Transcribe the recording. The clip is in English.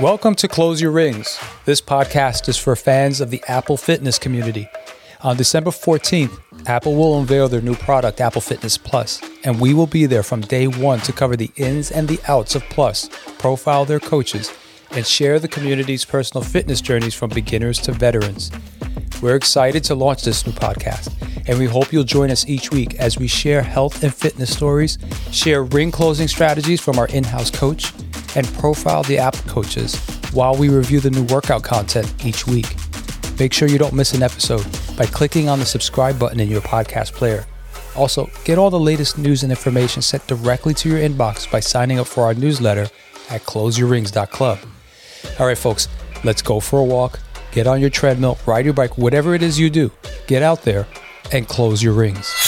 Welcome to Close Your Rings. This podcast is for fans of the Apple Fitness community. On December 14th, Apple will unveil their new product, Apple Fitness Plus, and we will be there from day one to cover the ins and the outs of Plus, profile their coaches, and share the community's personal fitness journeys from beginners to veterans. We're excited to launch this new podcast, and we hope you'll join us each week as we share health and fitness stories, share ring closing strategies from our in house coach, and profile the app coaches while we review the new workout content each week. Make sure you don't miss an episode by clicking on the subscribe button in your podcast player. Also, get all the latest news and information sent directly to your inbox by signing up for our newsletter at closeyourrings.club. All right, folks, let's go for a walk, get on your treadmill, ride your bike, whatever it is you do. Get out there and close your rings.